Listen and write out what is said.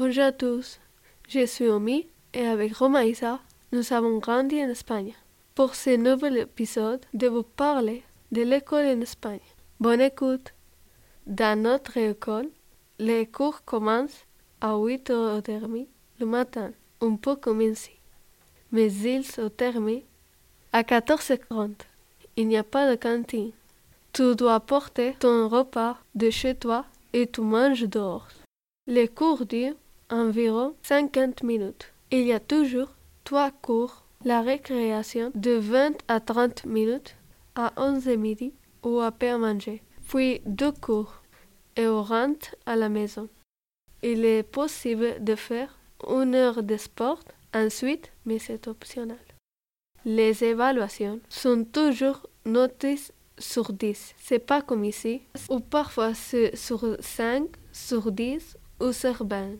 Bonjour à tous, je suis Omi et avec Romaïsa, nous avons grandi en Espagne. Pour ce nouvel épisode, de vous parler de l'école en Espagne. Bonne écoute. Dans notre école, les cours commencent à 8h30 le matin, un peu comme ici. Mais ils se terminent à 14h30. Il n'y a pas de cantine. Tu dois porter ton repas de chez toi et tu manges dehors. Les cours durent environ 50 minutes. Il y a toujours trois cours. La récréation de 20 à 30 minutes à 11 midi ou après manger. Puis deux cours et on rentre à la maison. Il est possible de faire une heure de sport ensuite, mais c'est optionnel. Les évaluations sont toujours notées sur 10. C'est pas comme ici, ou parfois sur 5, sur 10 ou sur 20.